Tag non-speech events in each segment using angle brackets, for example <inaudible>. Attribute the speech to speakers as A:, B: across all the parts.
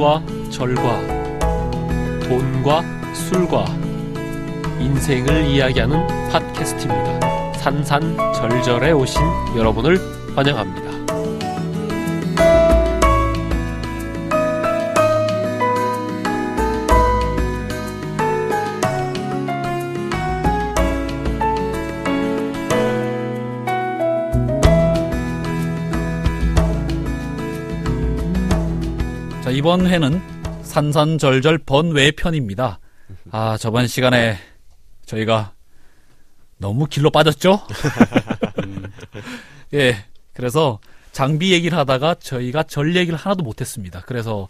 A: 선과 절과 돈과 술과 인생을 이야기하는 팟캐스트입니다. 산산절절에 오신 여러분을 환영합니다.
B: 이번 회는 산산절절 번외 편입니다. 아, 저번 시간에 저희가 너무 길로 빠졌죠? <laughs> 예. 그래서 장비 얘기를 하다가 저희가 절 얘기를 하나도 못했습니다. 그래서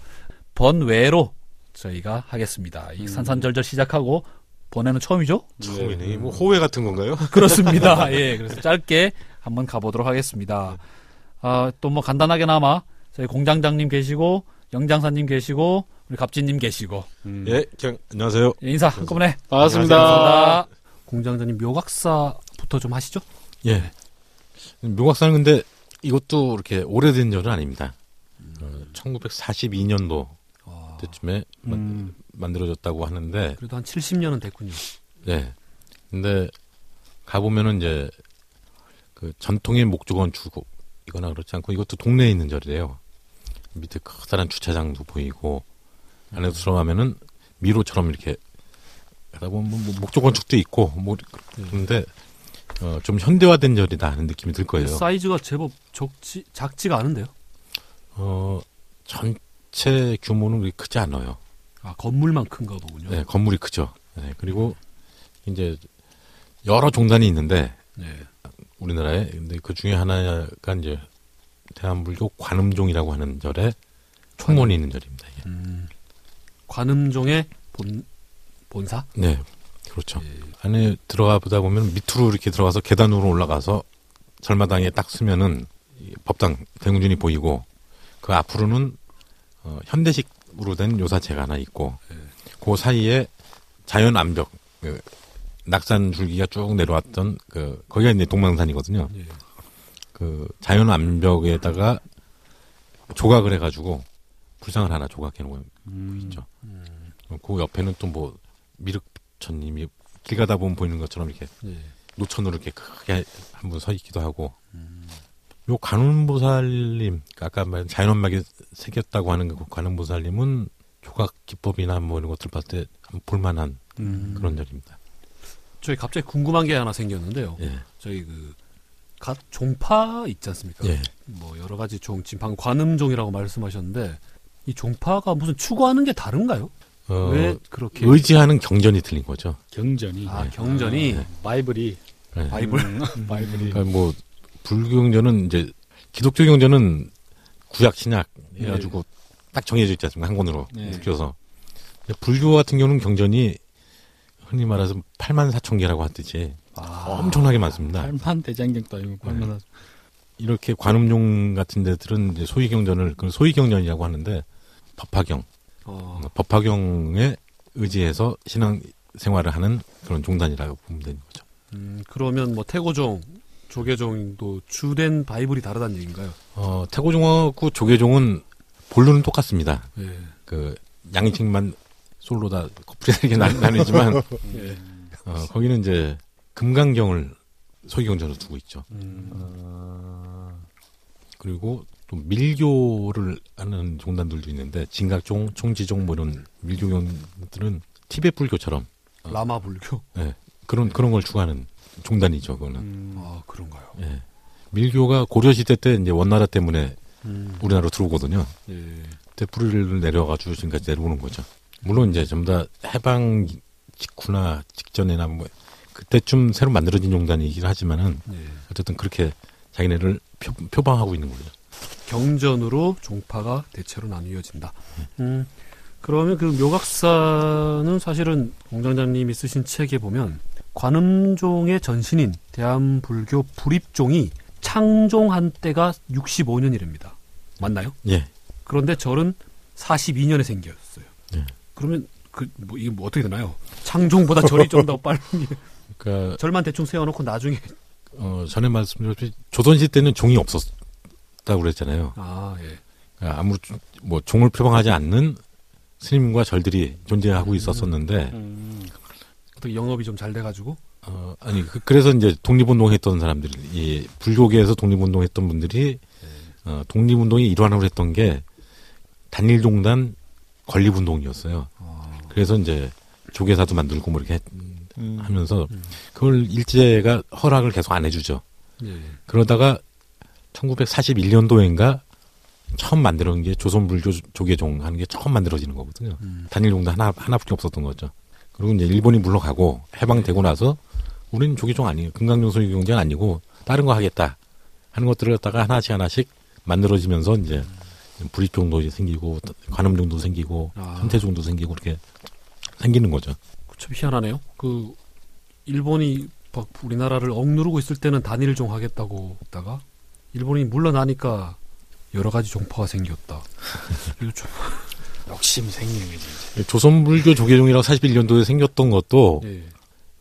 B: 번외로 저희가 하겠습니다. 이 산산절절 시작하고 번외는 처음이죠?
C: 처음이네. 뭐 호회 같은 건가요? <laughs>
B: 그렇습니다. <laughs> 예. 그래서 짧게 한번 가보도록 하겠습니다. 아, 또 뭐 간단하게나마 저희 공장장님 계시고 영장사님 계시고 우리 갑진님 계시고
C: 예, 그냥 안녕하세요.
B: 예, 인사 한꺼번에
D: 반갑습니다.
B: 반갑습니다. 공장장님 묘각사부터 좀 하시죠.
C: 예. 묘각사는 근데 이것도 이렇게 오래된 절은 아닙니다. 어, 1942년도
B: 아,
C: 때쯤에 만-
D: 음,
C: 만들어졌다고 하는데,
B: 그래도 한 70년은 됐군요.
C: 네. 근데 가 보면은 이제 그 전통의 목조건 주고 이거나 그렇지 않고 이것도 동네에 있는 절이래요. 밑에 커다란 주차장도 보이고 안에 들어가면은 미로처럼 이렇게 가다 보면 뭐 목조 건축도 있고 뭐 그런데 어, 좀 현대화된 절이다 하는 느낌이 들 거예요.
B: 사이즈가 제법 적지 작지가 않은데요.
C: 어, 전체 규모는 그렇게 크지 않아요.
B: 아 건물만 큰가 보군요.
C: 네, 건물이 크죠. 네, 그리고 이제 여러 종단이 있는데
B: 네.
C: 우리나라에 근데 그 중에 하나가 이제 대한불교 관음종이라고 하는 절에 총문이 있는 절입니다. 이게.
B: 음, 관음종의 본 본사.
C: 네, 그렇죠.
B: 예.
C: 안에 들어가 보다 보면 밑으로 이렇게 들어가서 계단으로 올라가서 절마당에 딱 쓰면은 이 법당 대웅준이 보이고 그 앞으로는 어, 현대식으로 된 요사체가 하나 있고 그 사이에 자연 암벽 그 낙산 줄기가 쭉 내려왔던 그 거기가 이제 동망산이거든요.
B: 예.
C: 그 자연 암벽에다가 조각을 해가지고 불상을 하나 조각해 놓은
D: 음,
C: 있죠. 그 옆에는 또 뭐 미륵천님이 길 가다 보면 보이는 것처럼 이렇게
B: 예.
C: 노천으로 이렇게 크게 한 분 서 있기도 하고 요 관음보살님 아까 말한 자연엄막에 새겼다고 하는 그 관음보살님은 조각 기법이나 뭐 이런 것들 봤을 때 한번 볼만한
D: 음,
C: 그런 절입니다.
B: 저희 갑자기 궁금한 게 하나 생겼는데요.
C: 예,
B: 저희 그 각 종파 있지 않습니까?
C: 예.
B: 뭐 여러 가지 종 지금 방금 관음종이라고 말씀하셨는데 이 종파가 무슨 추구하는 게 다른가요?
C: 어,
B: 왜 그렇게
C: 의지하는 경전이 틀린 거죠.
D: 경전이
B: 아
C: 네.
B: 경전이
C: 네.
D: 바이블이
C: 예.
B: 바이블
D: 음, 바이블이
C: 그러니까 뭐 불교 경전은 이제 기독교 경전은 구약 신약 해가지고 딱 정해져 있지 않습니까 한 권으로
D: 네.
C: 묶여서 불교 같은 경우는 경전이 흔히 말해서 8만 4천 개라고 하듯이
B: 아,
C: 엄청나게 많습니다.
D: 팔만 대장경도 아니고 팔만
C: 이렇게 관음용 같은 데들은 이제 소위 경전을 그 소위 경전이라고 하는데 법화경,
B: 어,
C: 법화경에 의지해서 신앙 생활을 하는 그런 종단이라고 보면 되는 거죠.
B: 음, 그러면 뭐 태고종, 조계종도 주된 바이블이 다르다는 얘기인가요?
C: 어, 태고종하고 조계종은 본론은 똑같습니다.
B: 예.
C: 그 양식만 솔로 다 커플이 이렇게 나- 나뉘지만 <laughs>
B: 예.
C: 어, 거기는 이제 금강경을 소기경전으로 두고 있죠. 그리고 또 밀교를 하는 종단들도 있는데 진각종, 총지종 뭐 이런 밀교경들은 티베트 불교처럼
B: 라마 불교.
C: 그런 그런 걸 추구하는 종단이죠. 그거는
D: 음,
B: 아 그런가요?
C: 예. 밀교가 고려 시대 때 이제 원나라 때문에
B: 음,
C: 우리나라로 들어오거든요.
B: 예.
C: 그때 뿌리를 내려가지고 지금까지 내려오는 거죠. 물론 이제 전부 다 해방 직후나 직전이나 뭐 그때쯤 새로 만들어진 종단이긴 하지만은
B: 예.
C: 어쨌든 그렇게 자기네를 표, 표방하고 있는 거죠.
B: 경전으로 종파가 대체로 나뉘어진다. 음, 그러면 그 묘각사는 사실은 공장장님이 쓰신 책에 보면 관음종의 전신인 대한불교 불입종이 창종한 때가 65년이랍니다. 맞나요?
C: 예.
B: 그런데 절은 42년에 생겼어요.
C: 예.
B: 그러면 그 뭐 이게 뭐 어떻게 되나요? 창종보다 절이 좀 더 빨리 <laughs>
C: 그러니까
B: 절만 대충 세워놓고 나중에
C: 어, 전에 말씀드렸듯이 조선시대 때는 종이 없었다고 그랬잖아요.
B: 아 예.
C: 아무 뭐 종을 표방하지 않는 스님과 절들이 존재하고 있었었는데
D: 음.
B: 어떻게 영업이 좀 잘 돼가지고
C: 어, 아니 그, 래서 이제 독립운동했던 사람들이 이 불교계에서 독립운동했던 분들이 어, 독립운동의 일환으로 했던 게 단일종단 건립운동이었어요. 그래서 이제 조계사도 만들고 뭐 이렇게 했-
D: 음.
C: 하면서 그걸 일제가 허락을 계속 안 해주죠.
B: 예.
C: 그러다가 1941년도인가 처음 만들어진 게 조선불교 조계종 하는 게 처음 만들어지는 거거든요.
B: 음.
C: 단일종도 하나 하나밖에 없었던 거죠. 그리고 이제 일본이 물러가고 해방되고 나서 우리는 조계종 아니에요. 금강경 소유경제는 아니고 다른 거 하겠다 하는 것들을 갖다가 하나씩 하나씩 만들어지면서 이제 불입종도 생기고 관음종도 생기고
B: 아.
C: 선태종도 생기고 그렇게 생기는 거죠.
B: 참 희한하네요. 그 일본이 막 우리나라를 억누르고 있을 때는 단일 종 하겠다고 했다가 일본이 물러나니까 여러 가지 종파가 생겼다. <laughs> 좀
D: 욕심이 생기는 거지.
C: 조선불교 조계종이라고 41년도에 생겼던 것도
B: 예.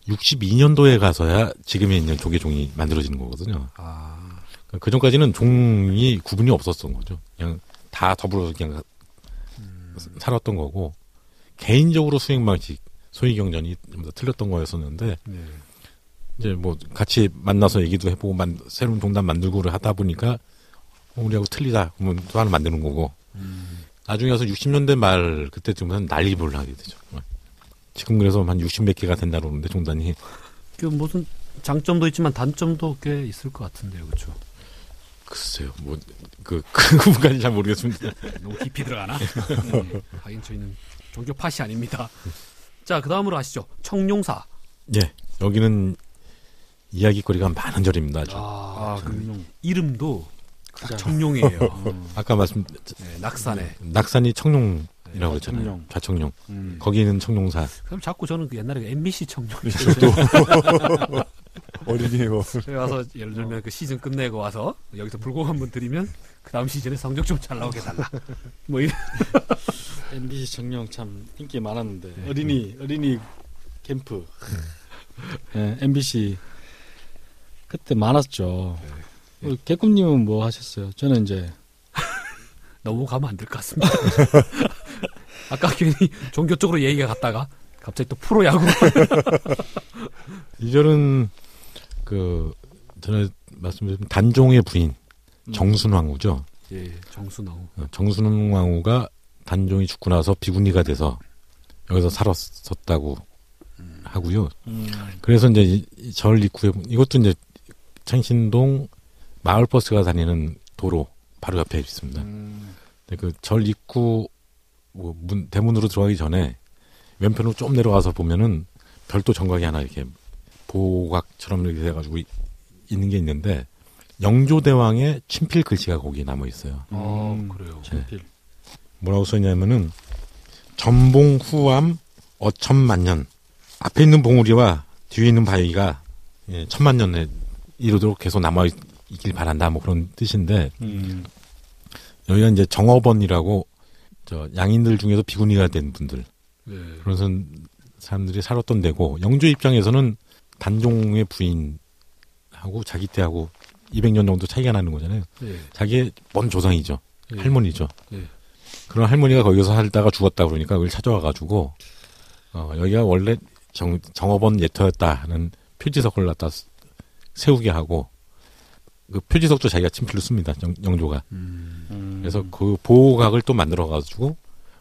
C: 62년도에 가서야 지금에 있는 조계종이 만들어지는 거거든요.
B: 아,
C: 그 전까지는 종이 구분이 없었던 거죠. 그냥 다 더불어서 그냥 살았던 거고 개인적으로 수행 방식, 소위 경전이 좀더 틀렸던 거였었는데
B: 네.
C: 이제 뭐 같이 만나서 얘기도 해보고 만, 새로운 종단 만들고를 하다 보니까 어, 우리하고 틀리다 그러면 또 하나 만드는 거고 나중에 와서 60년대 말 그때쯤은 난리불 하게 되죠. 어. 지금 그래서 한 60몇 개가 된다 그러는데 종단이
B: 그 무슨 장점도 있지만 단점도 꽤 있을 것 같은데요, 그렇죠?
C: 글쎄요 뭐그 그 <laughs> 부분까지 잘 모르겠습니다.
B: 너무 깊이 들어가나? <laughs> 네. 하긴 저희는 종교 팟이 아닙니다. 자, 그 다음으로 아시죠? 청룡사.
C: 예 여기는 이야기거리가 많은 절입니다. 아주.
B: 아,
D: 아,
B: 그
D: 그럼
B: 이름도 딱 청룡이에요. <laughs>
C: 아까 말씀
B: 네, 낙산에.
C: 낙산이 청룡 이라고
B: 네,
C: 그랬잖아요.
D: 좌청룡.
C: 좌청룡.
D: 음.
C: 거기는 청룡사.
B: 그럼 자꾸 저는 그 옛날에 그 MBC 청룡. <laughs>
D: 어린이고.
B: 저희 와서 예를 들면 그 시즌 끝내고 와서 여기서 불공 한번 드리면 그 다음 시즌에 성적 좀 잘 나오게 달라. 뭐 이런. <laughs>
D: MBC 정령 참 인기 많았는데
B: 네.
D: 어린이 어린이 캠프. 예, MBC 그때 많았죠. 어, 개꿈님은 뭐 하셨어요? 저는 이제 <laughs>
B: 너무 가면 안 될 것 같습니다. <laughs> 아까 괜히 종교 쪽으로 얘기가 갔다가 갑자기 또 프로야구. <laughs>
C: 이 절은 그 전에 말씀드린 단종의 부인 정순왕후죠.
B: 예, 정순왕.
C: 어, 정순왕후가 단종이 죽고 나서 비구니가 돼서 여기서 살았었다고 하고요.
D: 음,
C: 그래서 이제 이- 이절 입구에 이것도 이제 창신동 마을 버스가 다니는 도로 바로 옆에 있습니다.
D: 음,
C: 그절 입구 뭐 문, 대문으로 들어가기 전에 왼편으로 좀 내려가서 보면은 별도 정각이 하나 이렇게 보각처럼 이렇게 돼가지고 이- 있는 게 있는데 영조대왕의 친필 글씨가 거기에 남아 있어요.
B: 아,
D: 음.
B: 그래요.
D: 친필.
C: 뭐라고 써있냐면은 전봉 후암 어천만년 앞에 있는 봉우리와 뒤에 있는 바위가 예, 천만 년에 이루도록 계속 남아 있- 있길 바란다 뭐 그런 뜻인데
D: 음,
C: 여기가 이제 정업원이라고 저 양인들 중에서 비구니가 된 분들
B: 네.
C: 그런 선- 사람들이 살았던 데고 영조 입장에서는 단종의 부인하고 자기 때하고 200년 정도 차이가 나는 거잖아요.
B: 예.
C: 자기의 먼 조상이죠.
B: 예.
C: 할머니죠.
B: 예.
C: 그런 할머니가 거기서 살다가 죽었다 그러니까 그걸 찾아와가지고 어, 여기가 원래 정, 정업원 예터였다는 표지석을 갖다 스- 세우게 하고 그 표지석도 자기가 친필로 씁니다. 영, 영조가.
B: 음.
D: 음.
C: 그래서 그 보호각을 또 만들어가지고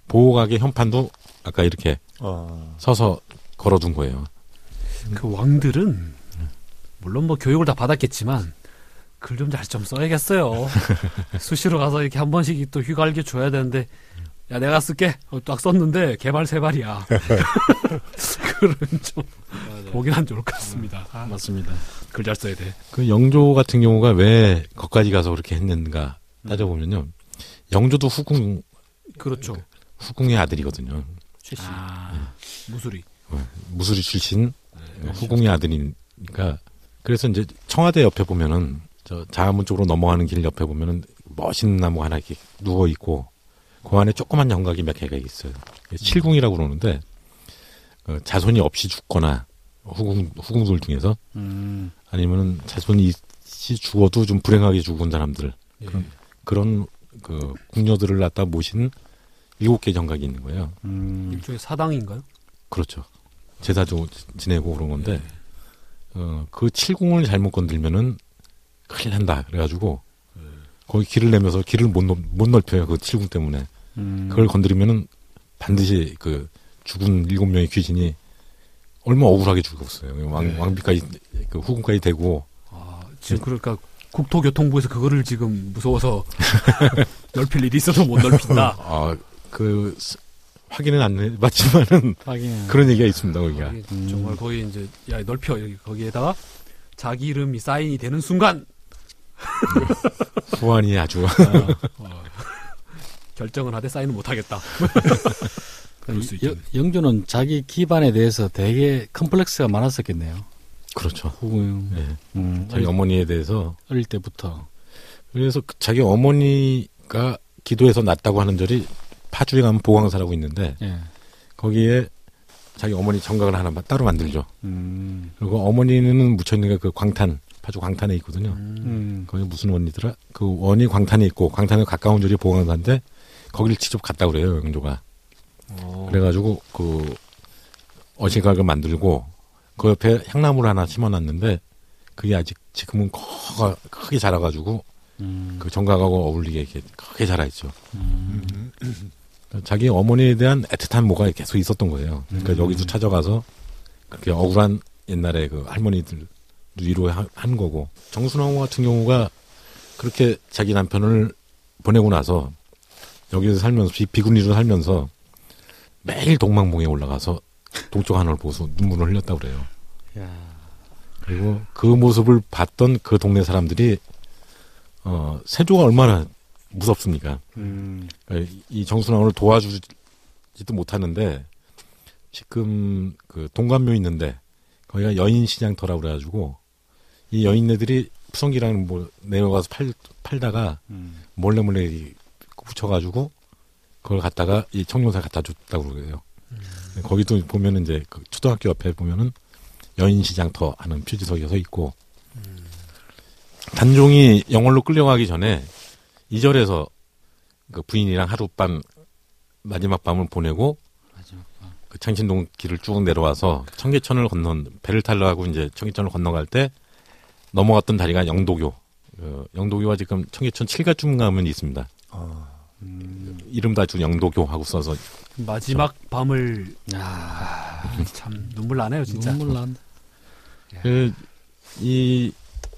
C: 보호각의 현판도 아까 이렇게
D: 어,
C: 서서 걸어둔 거예요.
B: 그 왕들은 물론 뭐 교육을 다 받았겠지만 글 좀잘좀 써야겠어요. <laughs> 수시로 가서 이렇게 한 번씩 또 휴가일기 줘야 되는데 야 내가 쓸게 어, 딱 썼는데 개발 세 발이야. <laughs> 글은 좀
D: 맞아요.
B: 보긴 안 좋을 것 같습니다. 아,
D: 맞습니다.
B: 글 잘 써야 돼.
C: 그 영조 같은 경우가 왜 거기까지 가서 그렇게 했는가 따져보면요. 영조도 후궁
B: 그렇죠.
C: 후궁의 아들이거든요.
B: 최씨
D: 아,
B: 무술이.
C: 무술이 출신
B: 네.
C: 후궁의 아들이니까 그래서 이제 청와대 옆에 보면은 저 자문 쪽으로 넘어가는 길 옆에 보면은 멋있는 나무 하나 이렇게 누워 있고 그 안에 조그만 영각이 몇 개가 있어요. 칠궁이라고 그러는데 어, 자손이 없이 죽거나 후궁 후궁들 중에서
D: 음,
C: 아니면은 자손이 있이 죽어도 좀 불행하게 죽은 사람들
B: 예.
C: 그런 그런 그 궁녀들을 갖다 모신 일곱 개 정각이 있는 거예요.
D: 음.
B: 일종의 사당인가요?
C: 그렇죠. 제사도 지내고 그런 건데, 어, 그 칠궁을 잘못 건들면은 큰일 난다. 그래가지고, 거기 길을 내면서 길을 못, 넓- 못 넓혀요. 그 칠궁 때문에.
D: 음.
C: 그걸 건드리면은 반드시 그 죽은 일곱 명의 귀신이 얼마 억울하게 죽었어요. 왕,
B: 네.
C: 왕비까지, 그 후궁까지 되고,
B: 아, 지금 그러니까 국토교통부에서 그거를 지금 무서워서 <laughs> 넓힐 일이 있어도 못 넓힌다.
C: 아, 그, 스- 확인은 안 해봤지만은
D: 하긴
C: 그런 얘기가 있습니다, 거기가.
B: 거기
D: 음.
B: 정말 거기 이제 야 넓혀 여기 거기에다가 자기 이름이 사인이 되는 순간 <laughs>
C: 후환이 아주.
B: 어, 결정을 하되 사인을 못 하겠다. <laughs> 그럴 수
D: 여-
B: 있죠.
D: 영주는 자기 기반에 대해서 되게 컴플렉스가 많았었겠네요.
C: 그렇죠.
D: 후궁.
C: 네.
D: 음.
C: 자기 어머니에 대해서.
D: 어릴 때부터.
C: 그래서 그 자기 어머니가 기도해서 났다고 하는 절이 파주에 가면 보광사라고 있는데,
D: 예.
C: 거기에 자기 어머니 정각을 하나 마- 따로 만들죠.
D: 음.
C: 그리고 어머니는 묻혀있는 게그 광탄, 파주 광탄에 있거든요.
B: 음.
D: 음.
C: 거기 무슨 원이더라? 그 원이 광탄에 있고, 광탄에 가까운 절이 보광사인데, 거길 직접 갔다 그래요, 영조가.
B: 어,
C: 그래가지고, 그, 어시각을 만들고, 그 옆에 향나무를 하나 심어놨는데, 그게 아직 지금은 커가, 크게 자라가지고,
D: 음.
C: 그 정각하고 어울리게 이렇게 크게 자라있죠.
D: 음.
C: 자기 어머니에 대한 애틋한 뭐가 계속 있었던 거예요. 그러니까
D: 음.
C: 여기도 찾아가서 그렇게 억울한 옛날에 그 할머니들 위로한 거고 정순왕후 같은 경우가 그렇게 자기 남편을 보내고 나서 여기서 살면서 비, 비군리로 살면서 매일 동망봉에 올라가서 동쪽 하늘을 보고서 눈물을 흘렸다고 그래요.
D: 야.
C: 그리고 그 모습을 봤던 그 동네 사람들이 어 세조가 얼마나 무섭습니까?
D: 음.
C: 이 정순왕을 도와주지도 못하는데 지금 그 동관묘 있는데 거기가 여인시장터라고 그래가지고 이 여인네들이 푸성기랑 뭐 내려가서 팔 팔다가
D: 음.
C: 몰래 몰래 이 붙여가지고 그걸 갖다가 이 청룡사 갖다 줬다고 그래요. 거기도 보면은 이제 그 초등학교 옆에 보면은 여인시장터 하는 표지석이 서 있고 단종이 영월로 끌려가기 전에 이절에서 그 부인이랑 하룻밤 마지막 밤을 보내고
D: 마지막.
C: 그 창신동 길을 쭉 내려와서 청계천을 건넌 배를 타려고 이제 청계천을 건너갈 때 넘어갔던 다리가 영도교. 그 영도교가 지금 청계천 가면 있습니다.
D: 음.
C: 이름 다 준 영도교 하고 써서
B: 마지막 밤을
D: 야.
B: 아, 참 눈물 나네요 진짜.
D: 눈물 난다.
C: 그, 이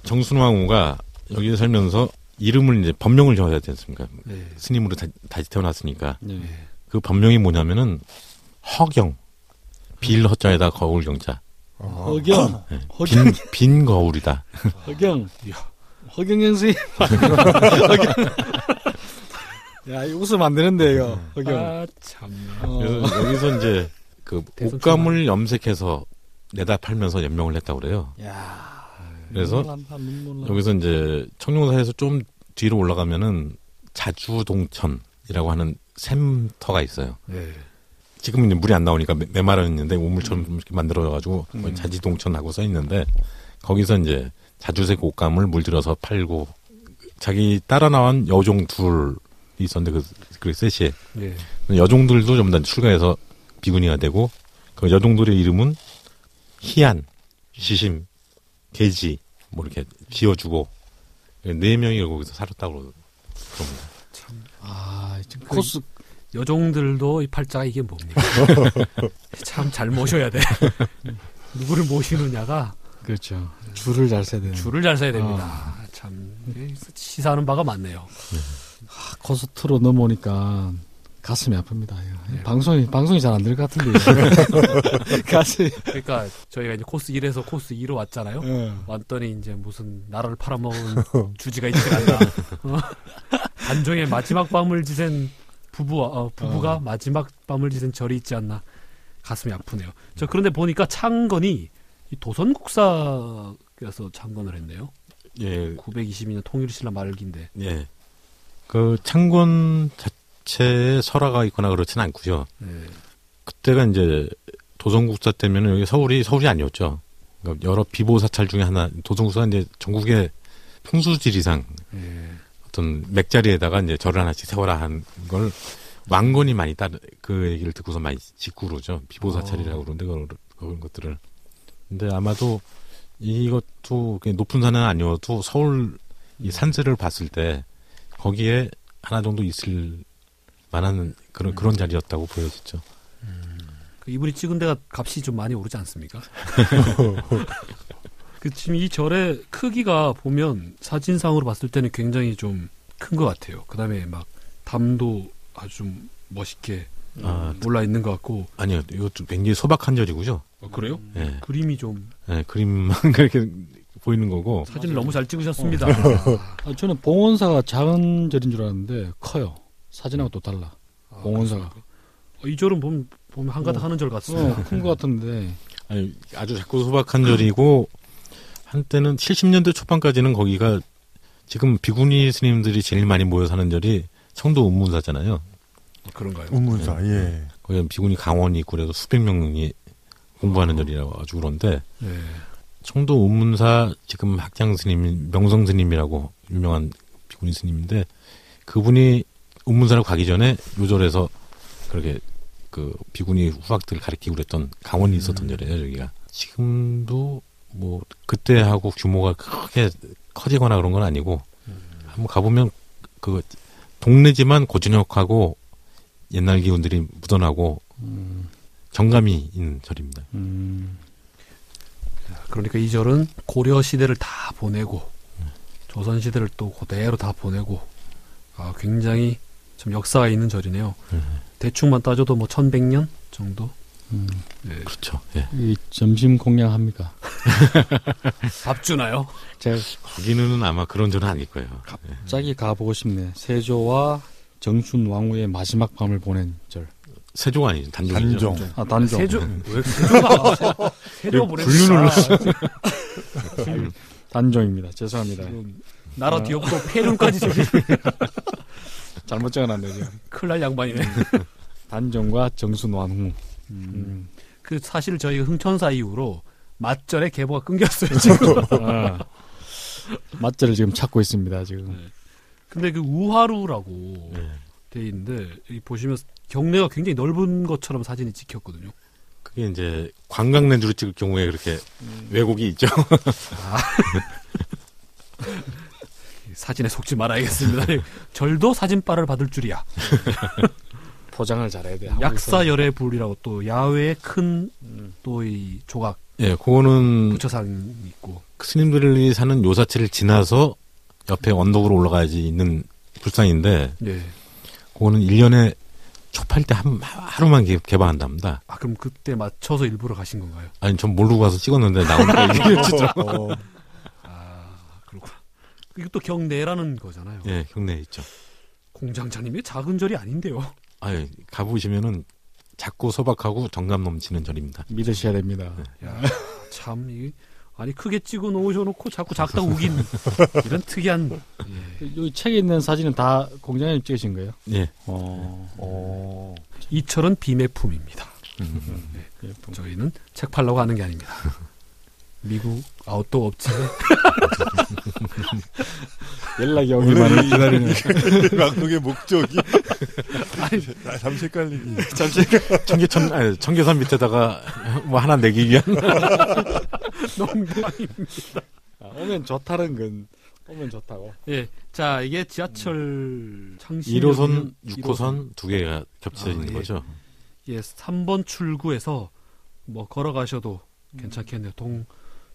C: 정순왕후가 여기에 살면서 이름을 이제 법명을 정해야 되지 않습니까?
B: 네.
C: 스님으로 다, 다시 태어났으니까
D: 네.
C: 그 법명이 뭐냐면은 허경 빌 허자에다 거울 경자
D: 허경.
C: 네.
D: 허경.
C: 빈, 빈 거울이다.
D: 허경. 허경 형수님. <laughs> 허경. <laughs> 야, 이거 웃으면 안 되는데, 이거. 허경.
B: 아 참.
D: 어.
C: 여기서 이제 그 옷감을 염색해서 내다 팔면서 연명을 했다고 그래요.
D: 야.
C: 그래서
D: 눈물 난다.
C: 여기서 이제 청룡사에서 좀 뒤로 올라가면은 자주동천이라고 하는 샘터가 있어요.
B: 네.
C: 지금은 이제 물이 안 나오니까 메- 메마르는데 우물처럼
B: 음.
C: 이렇게 만들어가지고 거기 자지동천하고 써 있는데 거기서 이제 자주색 옷감을 물들여서 팔고 자기 따라 나온 여종 둘이 있었는데 그, 그 셋이
B: 네.
C: 여종들도 전부 다 출가해서 비구니가 되고 그 여종들의 이름은 희안, 시심, 계지 뭐 이렇게 지어주고 네 명이 거기서 살았다고 그럽니다.
D: 아, 지금
B: 그
D: 코스,
B: 여종들도 이 팔자가 이게 뭡니까? <laughs> 참 잘 모셔야 돼. 누구를 모시느냐가
D: 그렇죠. 줄을 잘 세야 되는.
B: 줄을 잘 서야 됩니다. 참 시사하는 바가 많네요.
D: 아, 코스트로 넘어오니까 가슴이 아픕니다. 이거. 방송이, 방송이 잘 안 될 것 같은데. <laughs> <laughs> 가슴이.
B: 그러니까 저희가 이제 코스 1에서 코스 2로 왔잖아요.
D: 예.
B: 왔더니 이제 무슨 나라를 팔아먹은 주지가 있지 않나. 어? 단종의 마지막 밤을 지샌 부부와 어, 부부가
D: 어.
B: 마지막 밤을 지샌 절이 있지 않나. 가슴이 아프네요. 저 그런데 보니까 창건이 이 도선국사에서 창건을 했네요.
C: 예,
B: 922년 통일신라 말기인데.
C: 예. 그 창건 자체에 설화가 있거나 그렇진 않고요.
B: 네.
C: 그때가 이제 도성국사 때면은 여기 서울이 서울이 아니었죠. 그러니까 여러 비보 사찰 중에 하나 도성국사가 이제 전국의 풍수지리상
B: 네.
C: 어떤 맥자리에다가 이제 절을 하나씩 세워라 한 걸 왕건이 많이 따, 그 얘기를 듣고서 많이 그러죠. 비보사찰이라고 그러는데 그런, 그런 것들을. 근데 아마도 이것도 높은 산은 아니어도 서울 이 산세를 봤을 때 거기에 하나 정도 있을 만한 그런 그런 자리였다고 보여지죠.
B: 그 이분이 찍은 데가 값이 좀 많이 오르지 않습니까? <laughs> 그 지금 이 절의 크기가 보면 사진상으로 봤을 때는 굉장히 좀 큰 것 같아요. 그 다음에 막 담도 아주 좀 멋있게
C: 아,
B: 올라 있는 것 같고.
C: 아니요, 이것도 굉장히 소박한 절이고요.
B: 어, 그래요?
C: 예,
B: 그림이 좀
C: 예, 그림만 <laughs> 그렇게 보이는 거고.
B: 사진을 너무 잘 찍으셨습니다. <laughs>
D: 아, 저는 봉원사가 작은 절인 줄 알았는데 커요. 사진하고 또 달라.
B: 아,
D: 봉원사가.
B: 어, 이 절은 보면, 보면 한가닥
D: 어.
B: 하는 절 같습니다.
D: 어, 큰것 같은데.
C: 아니, 아주 작고 소박한 절이고 한때는 70년대 초반까지는 거기가 지금 비구니 스님들이 제일 많이 모여 사는 절이 청도 운문사잖아요.
B: 그런가요?
E: 우문사, 예.
C: 거기 비구니 강원이 있고 그래서 수백 명이 공부하는 절이라고 아주 그런데
B: 네.
C: 청도 운문사 지금 학장 스님 명성 스님이라고 유명한 비구니 스님인데 그분이 운문사를 가기 전에 요절에서 그렇게 그 비구니 후학들을 가르치고 그랬던 강원이 있었던 절이에요 여기가 지금도 뭐 그때하고 규모가 크게 커지거나 그런 건 아니고 한번 가보면 그 동네지만 고즈넉하고 옛날 기운들이 묻어나고
D: 음,
C: 정감이 있는 절입니다.
D: 음,
B: 그러니까 이 절은 고려 시대를 다 보내고 조선 시대를 또 그대로 다 보내고 아, 굉장히 좀 역사가 있는 절이네요.
C: 음.
B: 대충만 따져도 뭐 1100년 정도?
D: 음.
B: 네.
C: 그렇죠. 예.
D: 이 점심 공양합니까? <laughs>
B: 밥 주나요?
D: 제가
C: 거기는 아마 그런 절은 아닐 거예요. 예.
D: 갑자기 가보고 싶네. 세조와 정춘 왕후의 마지막 밤을 보낸 절.
C: 세조가 아니죠. 단종이죠.
E: 단종.
D: 아, 단종.
B: 세조 왜 세조가 세- 세조가 보냈어?
C: 분류를 <laughs>
D: 단종입니다. 죄송합니다.
B: 나라 뒤엎고 폐륜까지 저기 <laughs>
D: 잘못 적어놨네요.
B: 큰일 날 양반이네.
D: 단종과 정순 왕후. 음.
B: 그 사실 저희가 흥천사 이후로 맞절의 계보가 끊겼어요 지금.
D: 아. <laughs> 맛절을 지금 찾고 있습니다. 지금.
B: 근데 그 우하루라고
C: 예.
B: 돼 있는데 여기 보시면 경내가 굉장히 넓은 것처럼 사진이 찍혔거든요.
C: 그게 이제 관광 렌즈로 찍을 경우에 그렇게 왜곡이 있죠. <laughs>
B: 사진에 속지 말아야겠습니다. <laughs> 절도 사진빨을 받을 줄이야.
D: 포장을 잘해야 돼.
B: 약사열의 불이라고 또 야외에 큰 또 이 조각
C: 예, 그거는
B: 부처상이 있고
C: 스님들이 사는 요사체를 지나서 옆에 언덕으로 올라가야지 있는 불상인데
B: 예.
C: 그거는 1년에 초팔 때 한, 하루만 개, 개방한답니다.
B: 아 그럼 그때 맞춰서 일부러 가신 건가요?
C: 아니, 전 모르고 가서 찍었는데 나오니까 <laughs> 이게 진짜.
E: 어,
B: 아 그렇구나. 이것도 경내라는 거잖아요.
C: 예, 경내에 있죠.
B: 공장장님의 작은 절이 아닌데요.
C: 아유, 가보시면은 작고 소박하고 정감 넘치는 절입니다.
D: 믿으셔야 됩니다.
B: 야, <laughs> 참, 이, 아니, 크게 찍어 놓으셔놓고 자꾸 작다 <laughs> 우긴, 이런 특이한, 예.
D: 책에 있는 사진은 다 공장님 찍으신 거예요?
C: 예.
D: 어.
E: 어,
B: 이 철은 비매품입니다.
D: 예쁜.
B: 저희는 책 팔려고 하는 게 아닙니다. <laughs> 미국 아웃도어 업체 <laughs>
D: 연락이 오기만 기다리는. <laughs>
E: 방송의 목적이. <laughs> 아, 잠시 헷갈리기.
C: 잠시 청계천 아니, 청계산 밑에다가 뭐 하나 내기 위한
B: 농담입니다.
D: 아, 오면 좋다는 건 오면 좋다고.
B: 예. 자, 이게 지하철 창신
C: 1호선, 6호선 두 개가 겹쳐져
B: 아,
C: 있는
B: 예.
C: 거죠.
B: 예, 3번 출구에서 뭐 걸어가셔도 괜찮겠네요. 동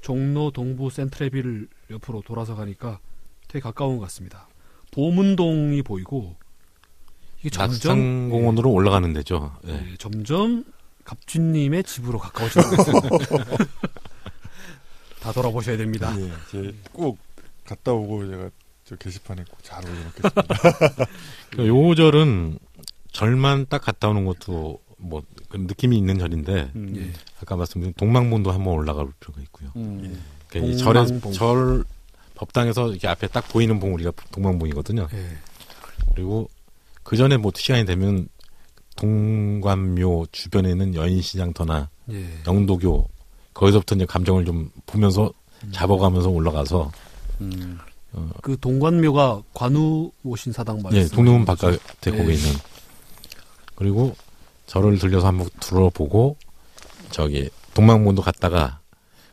B: 종로 동부 센트레빌 옆으로 돌아서 가니까 되게 가까운 것 같습니다. 보문동이 보이고 이게 점점
C: 낙산공원으로 올라가는 데죠.
B: 예,
C: 예.
B: 예, 점점 갑준님의 집으로 가까워지고. <laughs> 다 돌아보셔야 됩니다.
E: 예, 제꼭 갔다 오고 제가 저 게시판에 꼭 잘 올려놓겠습니다. <laughs>
C: 그 요절은 절만 딱 갔다 오는 것도 뭐그 느낌이 있는 절인데
D: 음.
B: 예.
C: 아까 말씀드린 동망봉도 한번 올라갈 필요가 있고요.
D: 음.
C: 그러니까 이 절에
B: 동망봉.
C: 절 법당에서 이렇게 앞에 딱 보이는 봉 우리가 동망봉이거든요.
B: 예.
C: 그리고 그 전에 뭐 시간이 되면 동관묘 주변에 있는 여인시장터나
B: 예.
C: 영도교 거기서부터 이제 감정을 좀 보면서 잡아가면서 올라가서
D: 음.
C: 어,
B: 그 동관묘가 관우 오신 사당 말씀.
C: 예, 동대문 바깥에
B: 네.
C: 거기 있는. 그리고 절을 들려서 한번 둘러보고 저기 동망문도 갔다가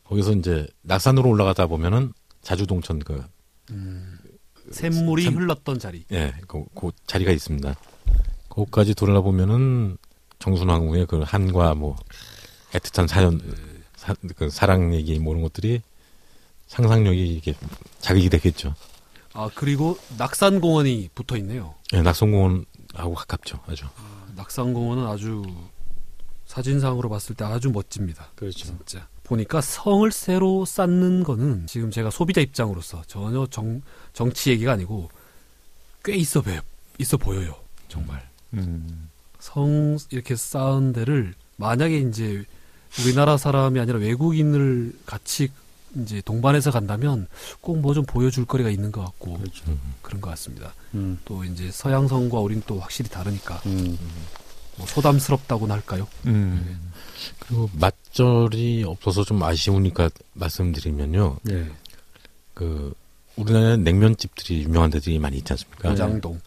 C: 거기서 이제 낙산으로 올라가다 보면은 자주동천 그
B: 샘물이
C: 샘-
B: 흘렀던 자리.
C: 예, 그, 그 자리가 있습니다. 거기까지 돌아보면은 정순왕후의 그 한과 뭐 애틋한 사연, 사, 그 사랑 얘기 뭐 이런 것들이 상상력이 이게 자극이 되겠죠.
B: 아 그리고 낙산공원이 붙어 있네요.
C: 예, 낙성공원하고 가깝죠, 아주.
B: 낙산공원은 아주 사진상으로 봤을 때 아주 멋집니다.
D: 그렇죠.
B: 진짜 보니까 성을 새로 쌓는 거는 지금 제가 소비자 입장으로서 전혀 정 정치 얘기가 아니고 꽤 있어 보 있어 보여요. 정말
E: 음.
B: 성 이렇게 쌓은 데를 만약에 이제 우리나라 사람이 아니라 외국인을 같이 이제 동반해서 간다면 꼭 뭐 좀 보여줄 거리가 있는 것 같고
D: 그렇죠.
B: 그런 것 같습니다.
D: 음.
B: 또 이제 서양성과 우리는 또 확실히 다르니까
D: 음.
B: 뭐 소담스럽다고나 할까요?
E: 음.
C: 그리고 맛절이 없어서 좀 아쉬우니까 말씀드리면요.
D: 예.
C: 그 우리나라에 냉면집들이 유명한 데들이 많이 있지 않습니까?
B: 오장동.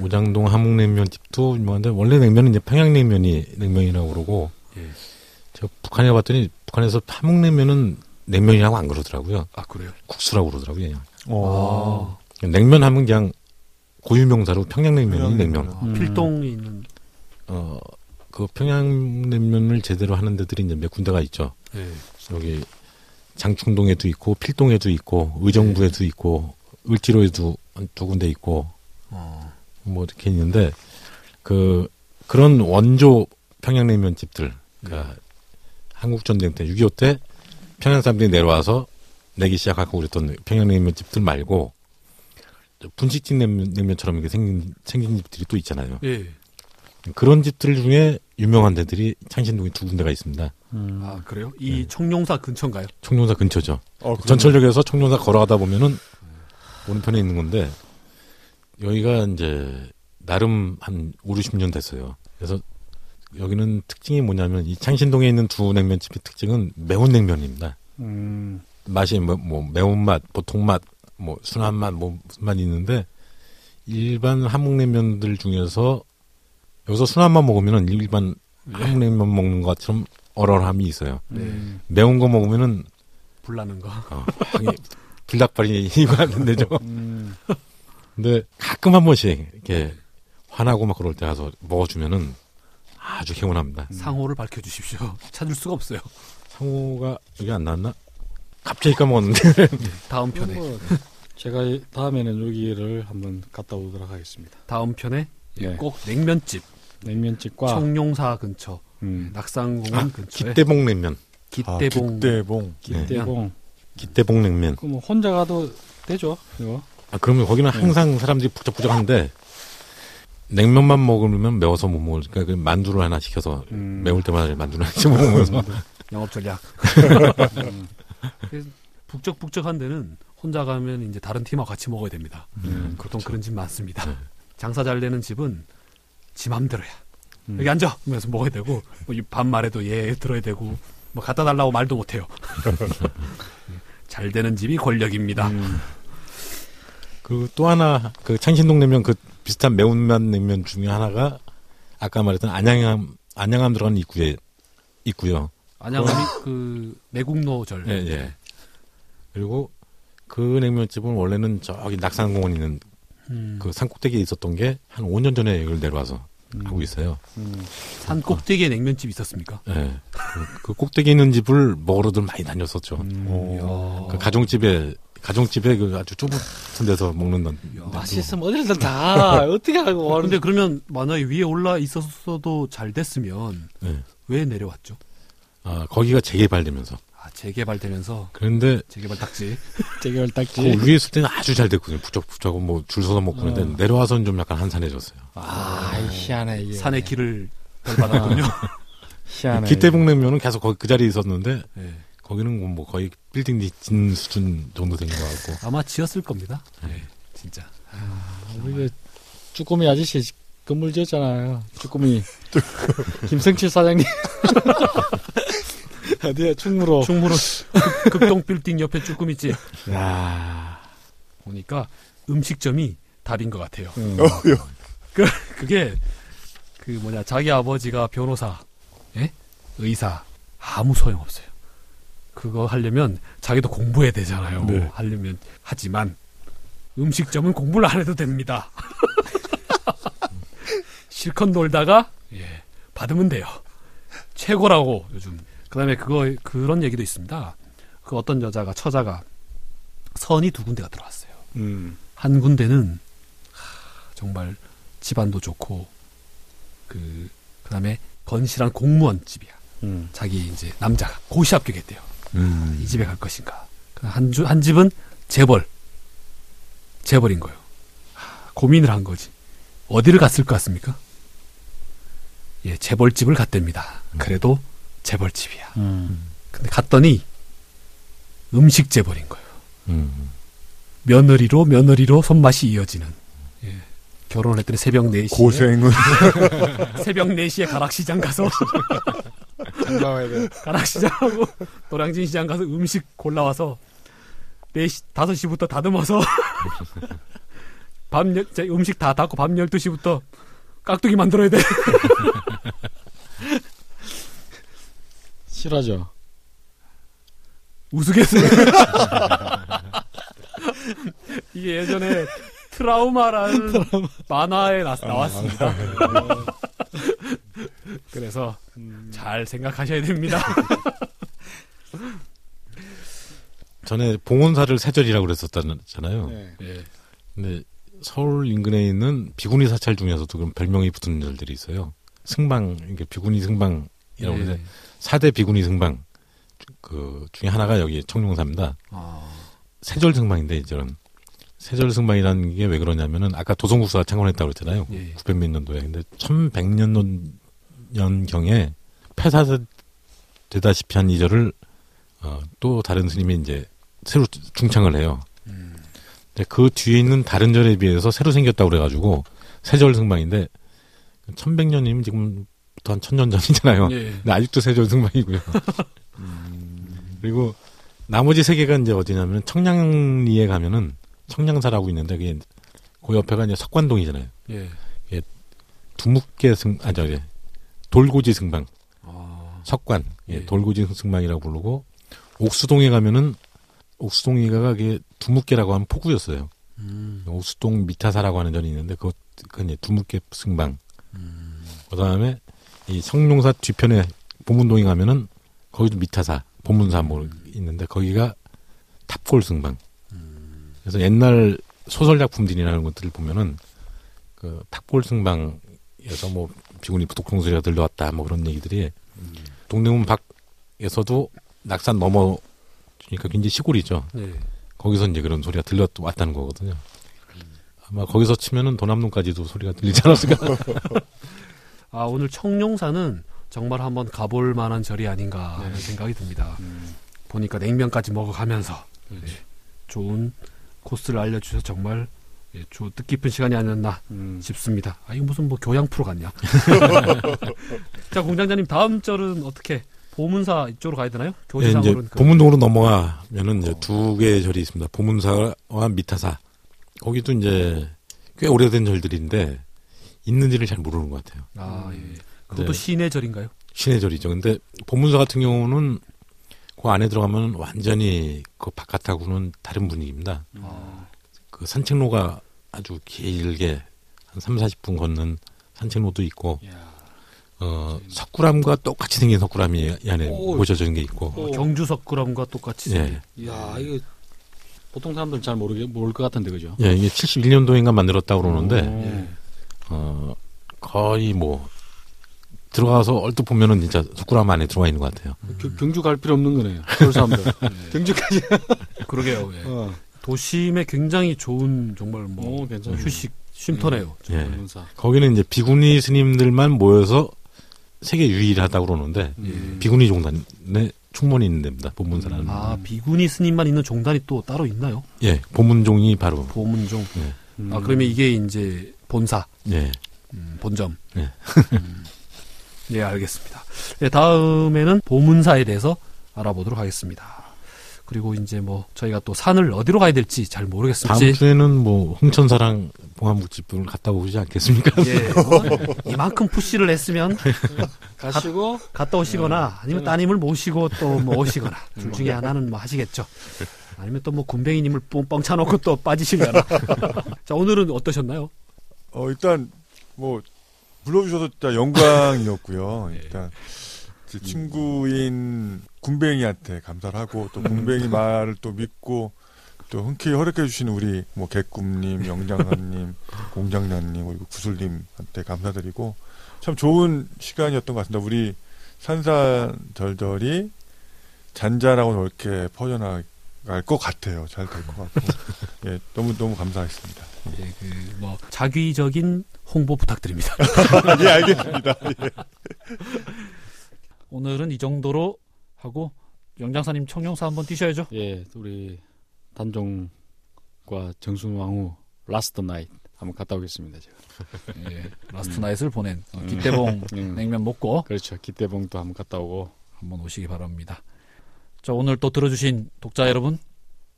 C: 오장동 함흥냉면집도 유명한데 원래 냉면은 이제 평양냉면이 냉면이라고 그러고
B: 예.
C: 저 북한에 가봤더니 북한에서 함흥냉면은 냉면이라고 안 그러더라고요.
B: 아 그래요?
C: 국수라고 그러더라고요. 그냥.
E: 어.
C: 냉면 하면 그냥 고유명사로 평양냉면이 냉면.
B: 아,
D: 음.
B: 필동이 있는
C: 어, 그 평양냉면을 제대로 하는 데들이 이제 몇 군데가 있죠.
B: 예.
C: 여기 장충동에도 있고 필동에도 있고 의정부에도 있고 을지로에도 한두 군데 있고
B: 어.
C: 뭐 이렇게 있는데 그 그런 원조 평양냉면 집들 그러니까 한국 전쟁 때 6.25때 평양 사람들이 내려와서 내기 시작하고 그랬던 평양냉면 집들 말고 분식집 냉면, 냉면처럼 이렇게 생긴 생긴 집들이 또 있잖아요.
B: 예.
C: 그런 집들 중에 유명한 데들이 창신동에 두 군데가 있습니다.
D: 음.
B: 아 그래요? 이
C: 네.
B: 청룡사 근처인가요?
C: 청룡사 근처죠.
E: 어, 그러면-
C: 전철역에서 청룡사 걸어가다 보면은 오른편에 있는 건데 여기가 이제 나름 한 5, 60년 됐어요. 그래서 여기는 특징이 뭐냐면 이 창신동에 있는 두 냉면집의 특징은 매운 냉면입니다.
D: 음.
C: 맛이 뭐, 뭐 매운맛, 보통맛, 뭐 순한 맛, 뭐 무슨 맛이 있는데 일반 함흥냉면들 중에서 여기서 순한 맛 먹으면은 일반 함흥냉면 먹는 것처럼 얼얼함이 있어요.
D: 음.
C: 매운 거 먹으면은
B: 불나는 거.
C: 어, 불닭발이 이거 안 되죠.
D: 음.
C: 근데 가끔 한 번씩 이렇게 화나고 막 그럴 때 가서 먹어주면은 아주 개운합니다.
B: 상호를 밝혀주십시오. <laughs> 찾을 수가 없어요.
C: 상호가 여기 안 나왔나? 갑자기 까먹었는데. <laughs>
B: 다음 편에.
D: 뭐, 제가 다음에는 여기를 한번 갔다 오도록 하겠습니다.
B: 다음 편에
D: 예.
B: 꼭 냉면집
D: 냉면집과
B: 청룡사 근처
D: 음.
B: 낙산공원
C: 아,
B: 근처에
C: 기대봉 냉면.
E: 아,
B: 기대봉
E: 기대봉.
D: 기대봉.
C: 기대봉 냉면.
D: 그뭐 혼자 가도 되죠, 이거.
C: 아, 그러면 거기는
D: 네.
C: 항상 사람들이 북적북적한데 냉면만 먹으면 매워서 못 먹으니까 그 만두를 하나 시켜서
D: 음.
C: 매울 때마다 만두를 하나 먹으면서 <laughs>
B: 영업 전략. <laughs>
D: 음.
B: 북적북적한 데는 혼자 가면 이제 다른 팀하고 같이 먹어야 됩니다.
D: 음.
B: 보통 그런 집 많습니다.
C: 네.
B: 장사 잘 되는 집은 지 맘대로야.
D: 음.
B: 여기 앉아! 하면서 먹어야 되고, 뭐 반말해도 예 들어야 되고, 뭐 갖다 달라고 말도 못해요. <laughs> 잘 되는 집이 권력입니다.
D: 음.
C: 그리고 또 하나 그 창신동 냉면 그 비슷한 매운맛 냉면 중에 하나가 아까 말했던 안양함 안양함 들어가는 입구에 있고요.
B: 안양함이 그 내국노절.
C: 예, 예. 그리고 그 냉면집은 원래는 저기 낙산공원 있는
B: 음,
C: 그 산 꼭대기에 있었던 게 한 5년 전에 여기를 내려와서
D: 음.
C: 하고 있어요.
D: 음.
B: 산 꼭대기에 냉면집 있었습니까?
C: 예. 그, 그 꼭대기 있는 집을 먹으러들 많이 다녔었죠.
D: 음.
E: 어.
C: 그 가정집에 가정집에 그 아주 좁은 데서 먹는 건
D: 맛있으면 어디든 다 <laughs> <laughs> 어떻게 알고
B: 근데 그러면 만약에 위에 올라 있었어도 잘 됐으면
C: 예.
B: 왜 내려왔죠?
C: 아, 거기가 재개발되면서
B: 아 재개발되면서
C: 그런데
B: 재개발 딱지. <laughs>
C: 그
D: 딱지.
C: 위에 있을 때는 아주 잘 됐거든요. 부쩍부쩍 뭐줄 서서 먹고 그런데
D: 어.
C: 내려와서는 좀 약간 한산해졌어요.
D: 아, 희한해 이게.
B: 산의 길을 덜 받았군요.
D: 희한해.
C: 기대봉냉면은 계속 거기 그 자리에 있었는데
B: 예.
C: 거기는 뭐 거의 빌딩 짓는 수준 정도 된것 같고
B: 아마 지었을 겁니다. 예, 진짜.
D: 우리 쭈꾸미 아저씨 건물 지었잖아요. 쭈꾸미. <laughs> 김성칠 사장님. <laughs> 어디야 충무로.
B: 충무로 극- 극동 빌딩 옆에 쭈꾸미집.
D: 야.
B: 보니까 음식점이 답인 것 같아요.
D: 음.
E: 어, 요.
B: 그게 그 뭐냐 자기 아버지가 변호사, 예? 의사 아무 소용 없어요. 그거 하려면 자기도 공부해야 되잖아요.
E: 네.
B: 하려면 하지만 음식점은 공부를 안 해도 됩니다. <laughs> 실컷 놀다가 예 받으면 돼요. 최고라고 요즘. 그다음에 그거 그런 얘기도 있습니다. 그 어떤 여자가 처자가 선이 두 군데가 들어왔어요.
D: 음.
B: 한 군데는 하, 정말 집안도 좋고 그 그다음에 건실한 공무원 집이야.
D: 음.
B: 자기 이제 남자가 고시 합격했대요.
C: 음.
B: 이 집에 갈 것인가. 한, 주, 한 집은 재벌. 재벌인 거예요. 하, 고민을 한 거지. 어디를 갔을 것 같습니까? 예, 재벌집을 갔답니다. 그래도 재벌집이야.
D: 음.
B: 근데 갔더니 음식 재벌인 거예요.
C: 음.
B: 며느리로 며느리로 손맛이 이어지는. 예. 결혼을 했더니 새벽 4시에
E: 고생은 <laughs>
B: 새벽 4시에 가락시장 가서 <laughs>
D: 장가와야 돼.
B: 가락시장하고 노량진 시장 가서 음식 골라와서 4시, 5시부터 다듬어서 <laughs> 밤, 열- 자, 음식 다 닫고 밤 12시부터 깍두기 만들어야 돼. <laughs>
D: 실하죠.
B: 우스갯소리. <laughs> 이게 예전에 트라우마라는 만화에 나, 나왔습니다. 어. <laughs> 그래서 잘 생각하셔야 됩니다. <laughs>
C: 전에 봉온사를 세절이라고 그랬었잖아요.
D: 네.
B: 예.
C: 근데 서울 인근에 있는 비구니 사찰 중에서도 그런 별명이 붙은 절들이 있어요. 승방, 이게 비구니 승방이라고
B: 예.
C: 해서 4대 비구니 승방 그 중에 하나가 여기 청룡사입니다.
B: 아,
C: 세절 승방인데 이제는 세절 승방이라는 게 왜 그러냐면은 아까 도성국사가 창건했다고 그랬잖아요.
B: 예.
C: 900몇 년도에. 근데 1100년 년경에 폐사되다시피 한 이 절을 어, 또 다른 스님이 이제 새로 중창을 해요.
B: 음.
C: 근데 그 뒤에 있는 다른 절에 비해서 새로 생겼다고 그래가지고 세절 승방인데 1100년이면 지금부터 한 1000년 전이잖아요.
B: 예.
C: 근데 아직도 세절 승방이고요. 그리고 나머지 세 개가 이제 어디냐면 청량리에 가면은 청량사라고 있는데 그게 그 옆에가 이제 석관동이잖아요.
B: 예.
C: 두묵계 승, 아, 저기, 돌고지 승방,
B: 아,
C: 석관, 예,
B: 예.
C: 돌고지 승방이라고 부르고, 옥수동에 가면은, 옥수동이가 그게 두묵계라고 하면 포구였어요.
B: 음.
C: 옥수동 미타사라고 하는 전이 있는데, 그것, 그건 두묵계 승방. 그 다음에, 이 성룡사 뒤편에 보문동에 가면은, 거기도 미타사, 보문사 뭐 있는데, 거기가 탑골 승방. 그래서 옛날 소설 작품들이라는 것들을 보면은, 그 탑골 승방에서 뭐, 비구니 부독통 소리가 들려왔다, 뭐 그런 얘기들이, 동대문 밖에서도 낙산 넘어, 그러니까 굉장히 시골이죠.
B: 예.
C: 거기서 이제 그런 소리가 들려왔다는 거거든요. 아마 거기서 치면은 도남동까지도 소리가 들리지 않았을까. <laughs>
B: 아, 오늘 청룡사는 정말 한번 가볼 만한 절이 아닌가 하는 생각이 듭니다. 보니까 냉면까지 먹어가면서 예, 좋은 코스를 알려주셔서 정말 예, 조, 뜻깊은 시간이 아니었나
D: 음.
B: 싶습니다. 아, 이거 무슨 뭐 교양 프로 같냐. <laughs> 자, 공장장님 다음 절은 어떻게 보문사 이쪽으로 가야 되나요?
C: 예,
B: 교지상으로는
C: 이제
B: 그-
C: 보문동으로 넘어가면은 이제 두 개의 절이 있습니다. 보문사와 미타사. 거기도 이제 꽤 오래된 절들인데 있는지를 잘 모르는 것 같아요.
B: 아, 예. 그것도
C: 네.
B: 신의 절인가요?
C: 신의 절이죠. 근데 보문사 같은 경우는 그 안에 들어가면 완전히 그 바깥하고는 다른 분위기입니다.
B: 아,
C: 그 산책로가 아주 길게 한 3, 40분 걷는 산책로도 있고 어, 석굴암과 똑같이 생긴 석굴암이 이 안에
D: 오.
C: 모셔져 있는 게 있고
B: 어, 경주 석굴암과 똑같이
C: 예.
B: 생긴.
D: 이야, 이거 보통 사람들 잘 모르게 모를 것 같은데 그죠?
C: 예, 이게 71년도인가 만들었다고 그러는데
B: 예.
C: 어, 거의 뭐 들어가서 얼핏 보면은 진짜 석굴암 안에 들어가 있는 것 같아요.
D: 겨- 경주 갈 필요 없는 거네요. 서울 사람들. <laughs> 경주까지.
B: 그러게요. 예.
D: 어.
B: 도심에 굉장히 좋은 정말 뭐
D: 오.
B: 휴식 쉼터네요.
C: 예.
D: 보문사.
C: 거기는 이제 비구니 스님들만 모여서 세계 유일하다고 그러는데
B: 예.
C: 비구니 종단에 충분히 있는 데입니다. 본문사라는.
B: 아 비구니 스님만 있는 종단이 또 따로 있나요?
C: 예, 본문종이 바로
B: 보문종.
D: 음.
B: 아 그러면 이게 이제 본사,
C: 예.
B: 음, 본점.
C: 네.
B: 음. 예, 알겠습니다. 네, 다음에는 보문사에 대해서 알아보도록 하겠습니다. 그리고 이제 뭐 저희가 또 산을 어디로 가야 될지 잘 모르겠습니다.
C: 다음 주에는 뭐 홍천사랑 봉화묵집을 갔다 오지 않겠습니까?
B: 예, 뭐 이만큼 푸시를 했으면 <laughs>
D: 가시고
B: 갔다 오시거나 아니면 따님을 모시고 또 뭐 오시거나 둘 중에 하나는 뭐 하시겠죠. 아니면 또 뭐 군뱅이님을 뻥, 뻥 차놓고 또 빠지시려나. <laughs> 자 오늘은 어떠셨나요?
E: 어, 일단, 뭐, 불러주셔서 진짜 영광이었고요. 일단, 제 친구인 군뱅이한테 감사를 하고, 또 군뱅이 말을 또 믿고, 또 흔쾌히 허락해 주신 우리, 뭐, 개꿈님, 영장사님, <laughs> 공장장님, 그리고 구슬님한테 감사드리고, 참 좋은 시간이었던 것 같습니다. 우리 산산절절이 잔잔하고 넓게 퍼져나갈 것 같아요. 잘 될 것 같고. <laughs> 예, 너무 너무 감사했습니다.
B: 예, 그 뭐 자기적인 홍보 부탁드립니다. <laughs>
E: 예, 알겠습니다.
B: 오늘은 이 정도로 하고 영장사님 청룡사 한번 뛰셔야죠.
D: 예 우리 단종과 정순왕후 last night 한번 갔다 오겠습니다 제가.
B: 예, last night을 보낸 어, 기대봉 <laughs>
D: 음.
B: 냉면 먹고
D: 그렇죠 기대봉도 한번 갔다 오고
B: 한번 오시기 바랍니다. 자, 오늘 또 들어주신 독자 여러분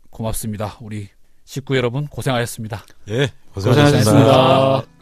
B: 고맙습니다. 우리 식구 여러분 고생하셨습니다.
C: 예,
D: 고생하셨습니다.